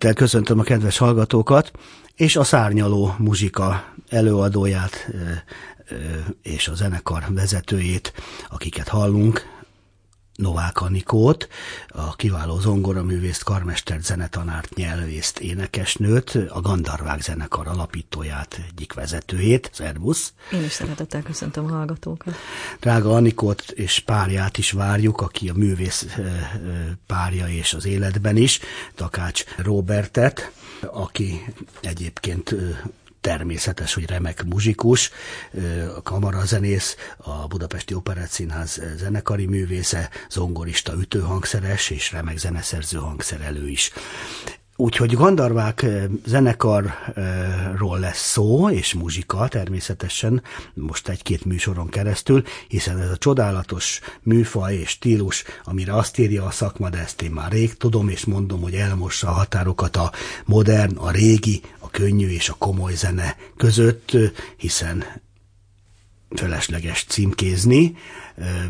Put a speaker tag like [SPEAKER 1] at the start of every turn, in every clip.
[SPEAKER 1] Szeretettel köszöntöm a kedves hallgatókat, és a Szárnyaló muzsika előadóját és a zenekar vezetőjét, akiket hallunk, Novák Anikót, a kiváló zongoraművészt, karmestert, zenetanárt, nyelvészt, énekesnőt, a Gandarvák zenekar alapítóját, egyik vezetőjét, Szervusz.
[SPEAKER 2] Én is szeretettel köszöntöm a hallgatókat.
[SPEAKER 1] Drága Anikót és párját is várjuk, aki a művész párja és az életben is, Takács Robertet, aki egyébként természetes, hogy remek muzsikus, a kamarazenész, a Budapesti Operett Színház zenekari művésze, zongorista, ütőhangszeres és remek zeneszerző hangszerelő is. Úgyhogy Gandarvák zenekarról lesz szó, és muzsika természetesen, most egy-két műsoron keresztül, hiszen ez a csodálatos műfaj és stílus, amire azt írja a szakma, de ezt én már rég tudom, és mondom, hogy elmossa a határokat a modern, a régi, a könnyű és a komoly zene között, hiszen fölesleges címkézni,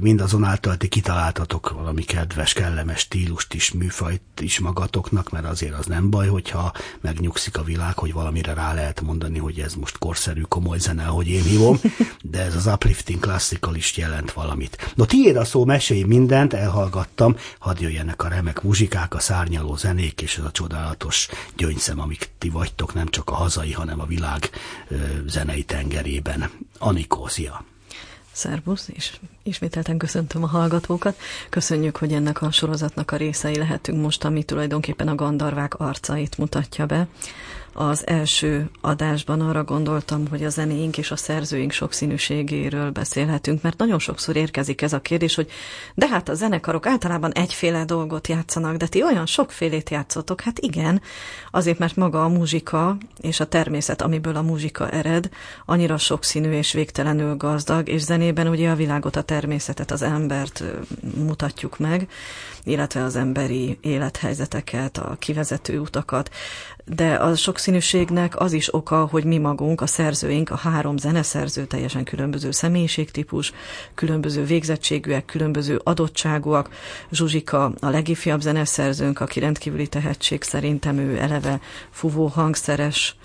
[SPEAKER 1] mindazonáltal ti kitaláltatok valami kedves, kellemes stílust is, műfajt is magatoknak, mert azért az nem baj, hogyha megnyugszik a világ, hogy valamire rá lehet mondani, hogy ez most korszerű, komoly zene, ahogy én hívom, de ez az uplifting classical is jelent valamit. No, tiéd a szó, mesélj mindent, elhallgattam, hadd jöjjenek a remek muzsikák, a szárnyaló zenék és ez a csodálatos gyöngyszem, amik ti vagytok, nem csak a hazai, hanem a világ ö, zenei tengerében. Anikó, szia!
[SPEAKER 2] Szervusz, és ismételten köszöntöm a hallgatókat. Köszönjük, hogy ennek a sorozatnak a részei lehetünk most, ami tulajdonképpen a gandarvák arcait mutatja be az első adásban arra gondoltam, hogy a zenéink és a szerzőink sokszínűségéről beszélhetünk, mert nagyon sokszor érkezik ez a kérdés, hogy de hát a zenekarok általában egyféle dolgot játszanak, de ti olyan sokfélét játszotok. Hát igen, azért, mert maga a muzsika és a természet, amiből a muzsika ered, annyira sokszínű és végtelenül gazdag, és zenében ugye a világot, a természetet, az embert mutatjuk meg, illetve az emberi élethelyzeteket, a kivezető utakat, de a sokszínűségnek az is oka, hogy mi magunk, a szerzőink, a három zeneszerző teljesen különböző személyiségtípus, különböző végzettségűek, különböző adottságúak. Zsuzsika a legifjabb zeneszerzőnk, aki rendkívüli tehetség szerintem ő eleve fuvó hangszeres,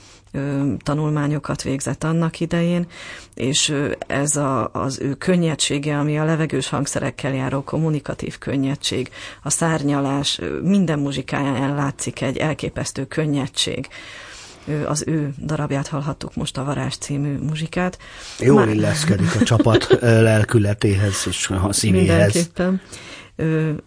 [SPEAKER 2] tanulmányokat végzett annak idején, és ez a, az ő könnyedsége, ami a levegős hangszerekkel járó kommunikatív könnyedség, a szárnyalás, minden muzsikáján ellátszik egy elképesztő könnyedség az ő darabját hallhattuk most a Varázs című muzsikát.
[SPEAKER 1] Jól Már... illeszkedik a csapat lelkületéhez és a szívéhez.
[SPEAKER 2] Mindenképpen.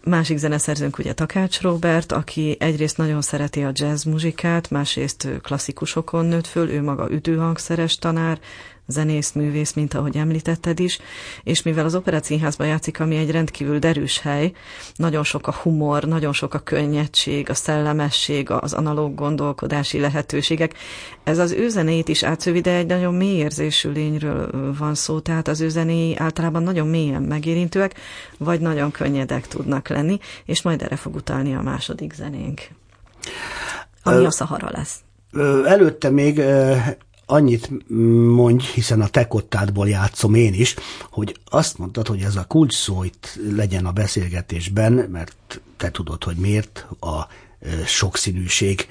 [SPEAKER 2] Másik zeneszerzőnk ugye Takács Robert, aki egyrészt nagyon szereti a jazz muzsikát, másrészt klasszikusokon nőtt föl, ő maga ütőhangszeres tanár, zenész, művész, mint ahogy említetted is, és mivel az Operett játszik, ami egy rendkívül derűs hely, nagyon sok a humor, nagyon sok a könnyedség, a szellemesség, az analóg gondolkodási lehetőségek. Ez az ő zenét is átszövi, de egy nagyon mély érzésű lényről van szó, tehát az ő zenéi általában nagyon mélyen megérintőek, vagy nagyon könnyedek tudnak lenni, és majd erre fog utalni a második zenénk, ami a Szahara lesz.
[SPEAKER 1] Előtte még annyit mondj, hiszen a te kottádból játszom én is, hogy azt mondtad, hogy ez a kulcs szó itt legyen a beszélgetésben, mert te tudod, hogy miért a sokszínűség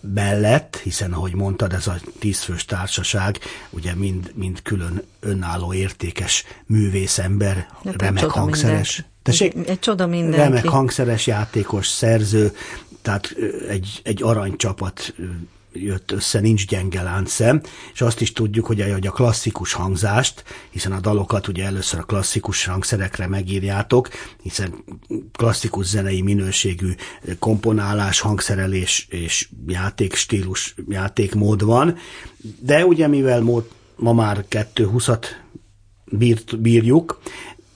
[SPEAKER 1] mellett, hiszen ahogy mondtad, ez a tízfős társaság, ugye mind, mind külön önálló értékes művészember, hát remek hangszeres.
[SPEAKER 2] Tessék? Egy, egy csoda mindenki.
[SPEAKER 1] Remek hangszeres játékos, szerző, tehát egy, egy aranycsapat jött össze, nincs gyenge láncszem, és azt is tudjuk, hogy a, klasszikus hangzást, hiszen a dalokat ugye először a klasszikus hangszerekre megírjátok, hiszen klasszikus zenei minőségű komponálás, hangszerelés és játékstílus, játékmód van, de ugye mivel ma már 2.20-at bírt, bírjuk,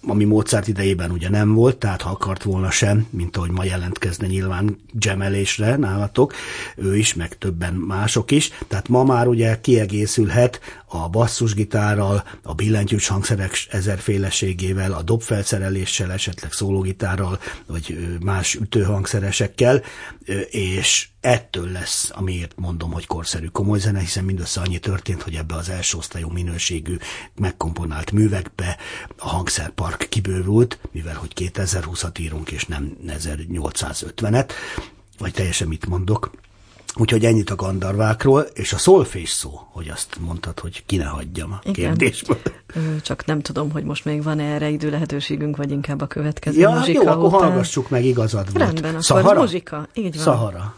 [SPEAKER 1] ami Mozart idejében ugye nem volt, tehát ha akart volna sem, mint ahogy ma jelentkezne nyilván gemelésre nálatok, ő is, meg többen mások is, tehát ma már ugye kiegészülhet a basszusgitárral, a billentyűs hangszerek ezerféleségével, a dobfelszereléssel, esetleg szólógitárral, vagy más ütőhangszeresekkel, és ettől lesz, amiért mondom, hogy korszerű komoly zene, hiszen mindössze annyi történt, hogy ebbe az első osztályú minőségű megkomponált művekbe a hangszerpark kibővült, mivel hogy 2020-at írunk, és nem 1850-et, vagy teljesen mit mondok. Úgyhogy ennyit a gandarvákról, és a szolfés szó, hogy azt mondtad, hogy ki ne hagyjam a Igen. kérdésből.
[SPEAKER 2] Csak nem tudom, hogy most még van erre idő lehetőségünk, vagy inkább a következő
[SPEAKER 1] ja,
[SPEAKER 2] muzsika
[SPEAKER 1] jó, akkor után. hallgassuk meg, igazad volt.
[SPEAKER 2] Rendben, akkor Szahara? muzsika, így van.
[SPEAKER 1] Szahara.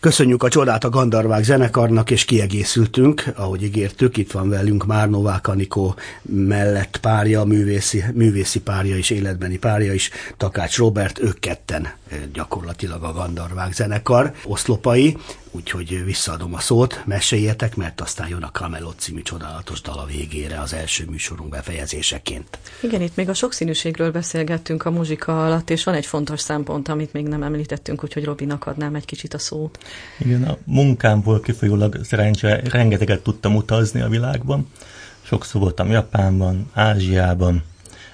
[SPEAKER 1] Köszönjük a csodát a Gandarvák zenekarnak, és kiegészültünk, ahogy ígértük, itt van velünk már Novák Anikó mellett párja, művészi, művészi párja és életbeni párja is, Takács Robert, ők ketten eh, gyakorlatilag a Gandarvák zenekar oszlopai, úgyhogy visszaadom a szót, meséljetek, mert aztán jön a Camelot című csodálatos dal a végére az első műsorunk befejezéseként.
[SPEAKER 2] Igen, itt még a sokszínűségről beszélgettünk a muzsika alatt, és van egy fontos szempont, amit még nem említettünk, úgyhogy Robinak adnám egy kicsit a szót.
[SPEAKER 3] Igen, a munkámból kifolyólag szerencsére rengeteget tudtam utazni a világban. Sokszor voltam Japánban, Ázsiában,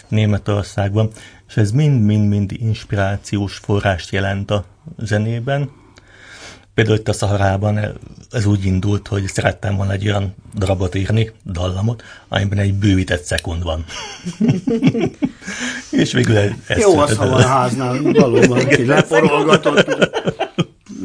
[SPEAKER 3] Németországban, és ez mind-mind-mind inspirációs forrást jelent a zenében. Például itt a Szaharában ez úgy indult, hogy szerettem volna egy olyan darabot írni, dallamot, amiben egy bővített szekund van. és végül
[SPEAKER 1] ez Jó, az, ha van a háznál, valóban ki leporolgatott.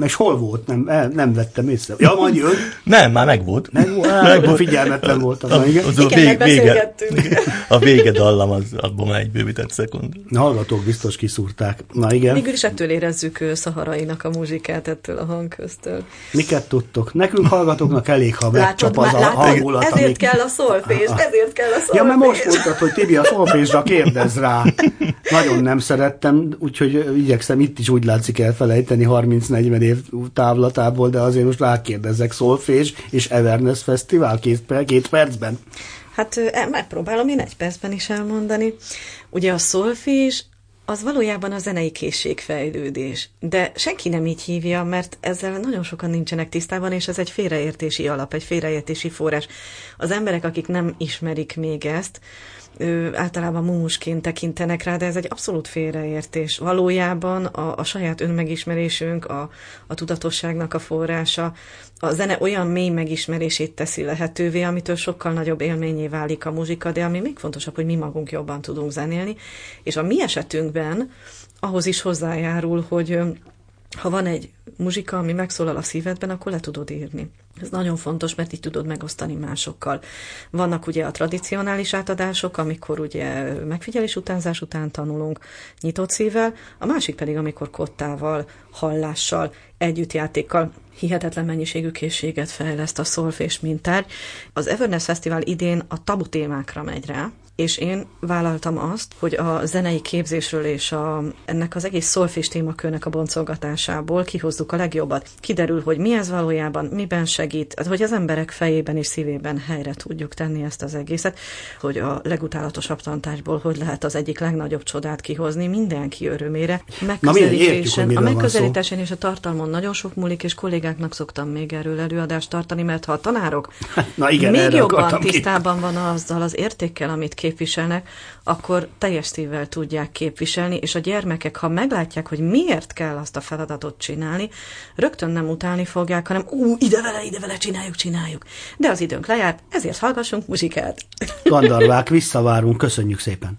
[SPEAKER 1] És hol volt? Nem, el, nem vettem észre. Ja, majd jön.
[SPEAKER 3] Nem, már megvolt.
[SPEAKER 1] Megvolt? Meg volt. Figyelmetlen voltam. A,
[SPEAKER 2] igen, az a igen vég, vége,
[SPEAKER 3] a vége dallam az abban már egy bővített szekund.
[SPEAKER 1] Na, hallgatók biztos kiszúrták. Na igen.
[SPEAKER 2] Végül is ettől érezzük szaharainak a muzsikát, ettől a hangköztől.
[SPEAKER 1] Miket tudtok? Nekünk hallgatóknak elég, ha megcsap az a hangulat.
[SPEAKER 2] Ezért amik... kell a szolfés, ezért kell a szolfés.
[SPEAKER 1] Ja, mert most mondtad, hogy Tibi a szolfésra kérdez rá. Nagyon nem szerettem, úgyhogy igyekszem itt is úgy látszik elfelejteni 30-40 év távlatából, de azért most rákérdezek Szolfés és Everness Fesztivál két, két percben.
[SPEAKER 2] Hát e, megpróbálom én egy percben is elmondani. Ugye a szolfés az valójában a zenei készségfejlődés. De senki nem így hívja, mert ezzel nagyon sokan nincsenek tisztában, és ez egy félreértési alap, egy félreértési forrás. Az emberek, akik nem ismerik még ezt, ő, általában mumusként tekintenek rá, de ez egy abszolút félreértés. Valójában a, a saját önmegismerésünk, a, a tudatosságnak a forrása, a zene olyan mély megismerését teszi lehetővé, amitől sokkal nagyobb élményé válik a muzsika, de ami még fontosabb, hogy mi magunk jobban tudunk zenélni, és a mi esetünkben ahhoz is hozzájárul, hogy ha van egy muzsika, ami megszólal a szívedben, akkor le tudod írni. Ez nagyon fontos, mert így tudod megosztani másokkal. Vannak ugye a tradicionális átadások, amikor ugye megfigyelés utánzás után tanulunk nyitott szívvel, a másik pedig, amikor kottával, hallással, együttjátékkal hihetetlen mennyiségű készséget fejleszt a szolfés mintár. Az Everness Festival idén a tabu témákra megy rá, és én vállaltam azt, hogy a zenei képzésről és a, ennek az egész szolfés témakörnek a boncolgatásából kihozzuk a legjobbat. Kiderül, hogy mi ez valójában, miben segít, hát, hogy az emberek fejében és szívében helyre tudjuk tenni ezt az egészet, hogy a legutálatosabb tantásból hogy lehet az egyik legnagyobb csodát kihozni mindenki örömére. Megközelítésen, Na, a megközelítésen és a tartalmon nagyon sok múlik, és kollégáknak szoktam még erről előadást tartani, mert ha a tanárok Na igen, még jobban tisztában ki. van azzal az értékkel, amit képviselnek, akkor teljes szívvel tudják képviselni, és a gyermekek, ha meglátják, hogy miért kell azt a feladatot csinálni, rögtön nem utálni fogják, hanem ú, ide vele, ide vele, csináljuk, csináljuk. De az időnk lejárt, ezért hallgassunk muzsikát.
[SPEAKER 1] Gandarvák, visszavárunk, köszönjük szépen.